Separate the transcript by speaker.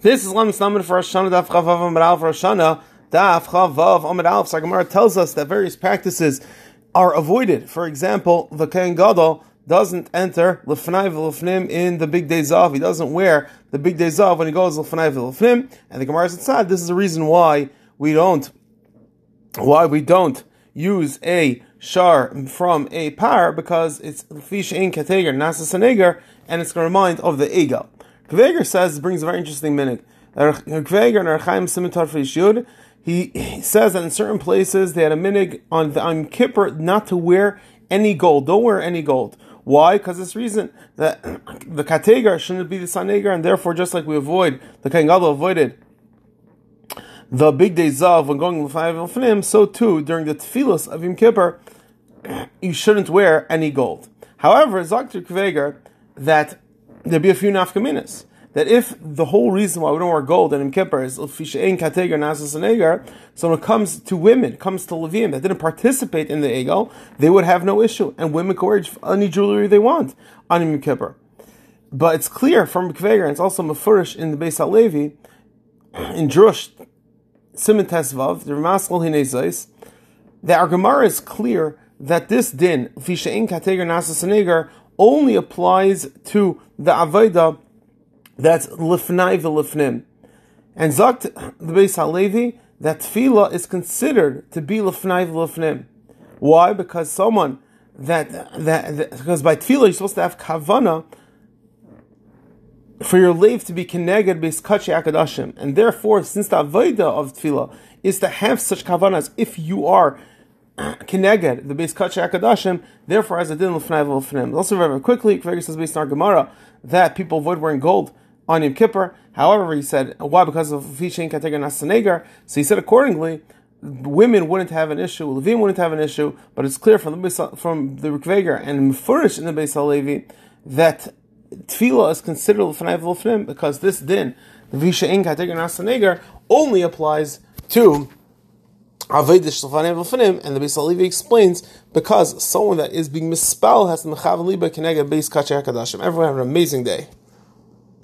Speaker 1: This is Lam Slaman for Roshana Daf Chavav Amar Alf Roshana Daf Chavav Amar Alf. So Gemara tells us that various practices are avoided. For example, the Kohen Gadol doesn't enter Lefnai V'Lefnim in the big day Zav. He doesn't wear the big day Zav when he goes Lefnai V'Lefnim. And the Gemara said ah, this is the reason why we don't why we don't use a shar from a par because it's fish in kateger nasa and it's going to remind of the egal. Kveger says brings a very interesting minute. Kveger and Archaim Simitar Yud. He, he says that in certain places they had a minig on the on Kippur not to wear any gold. Don't wear any gold. Why? Because this reason that the kategar shouldn't be the sanegar, and therefore, just like we avoid the kangalo avoided the big days of when going l'fnai v'lfnim, so too during the tefillas of Yom Kippur, you shouldn't wear any gold. However, Zaktir Kveger that there be a few nafkaminas. That if the whole reason why we don't wear gold and Yom Kippur is so when it comes to women, comes to Levim that didn't participate in the egal, they would have no issue, and women can wear any jewelry they want on Yom Kippur. But it's clear from Kveger, and it's also mafurish in the Beis Halevi, in Drush, Simon Tesvav, the Ramaskal Hinezais, that our Gemara is clear that this din, fishein kateger nasas and only applies to the Avodah that's Lifnai v'Lifnim. And Zakt the Beis Halevi, that tefillah is considered to be Lifnai v'Lifnim. Why? Because someone that, that, that, because by tefillah you're supposed to have kavana for your lave to be keneged base kachi akadashim, and therefore, since the avodah of tefillah is to have such kavanas, if you are Kineged, the base Kacha Akadashim, therefore as a din l'fnai v'l'fnim. Also very quickly, Kvega says based on our Gemara that people avoid wearing gold on Yom Kippur. However, he said, why? Because of Fishin Kategar Nasanegar. So he said accordingly, women wouldn't have an issue, Levim wouldn't have an issue, but it's clear from the from the Rikveger and Mefurish in the Beis Halevi that tefillah is considered l'fnai v'l'fnim because this din, the Vishain Kategar Nasanegar, only applies to Avedish Shalfanim and the Beis Halevi explains because someone that is being misspelled has to mechav liba kenega beis kachei Everyone have an amazing day.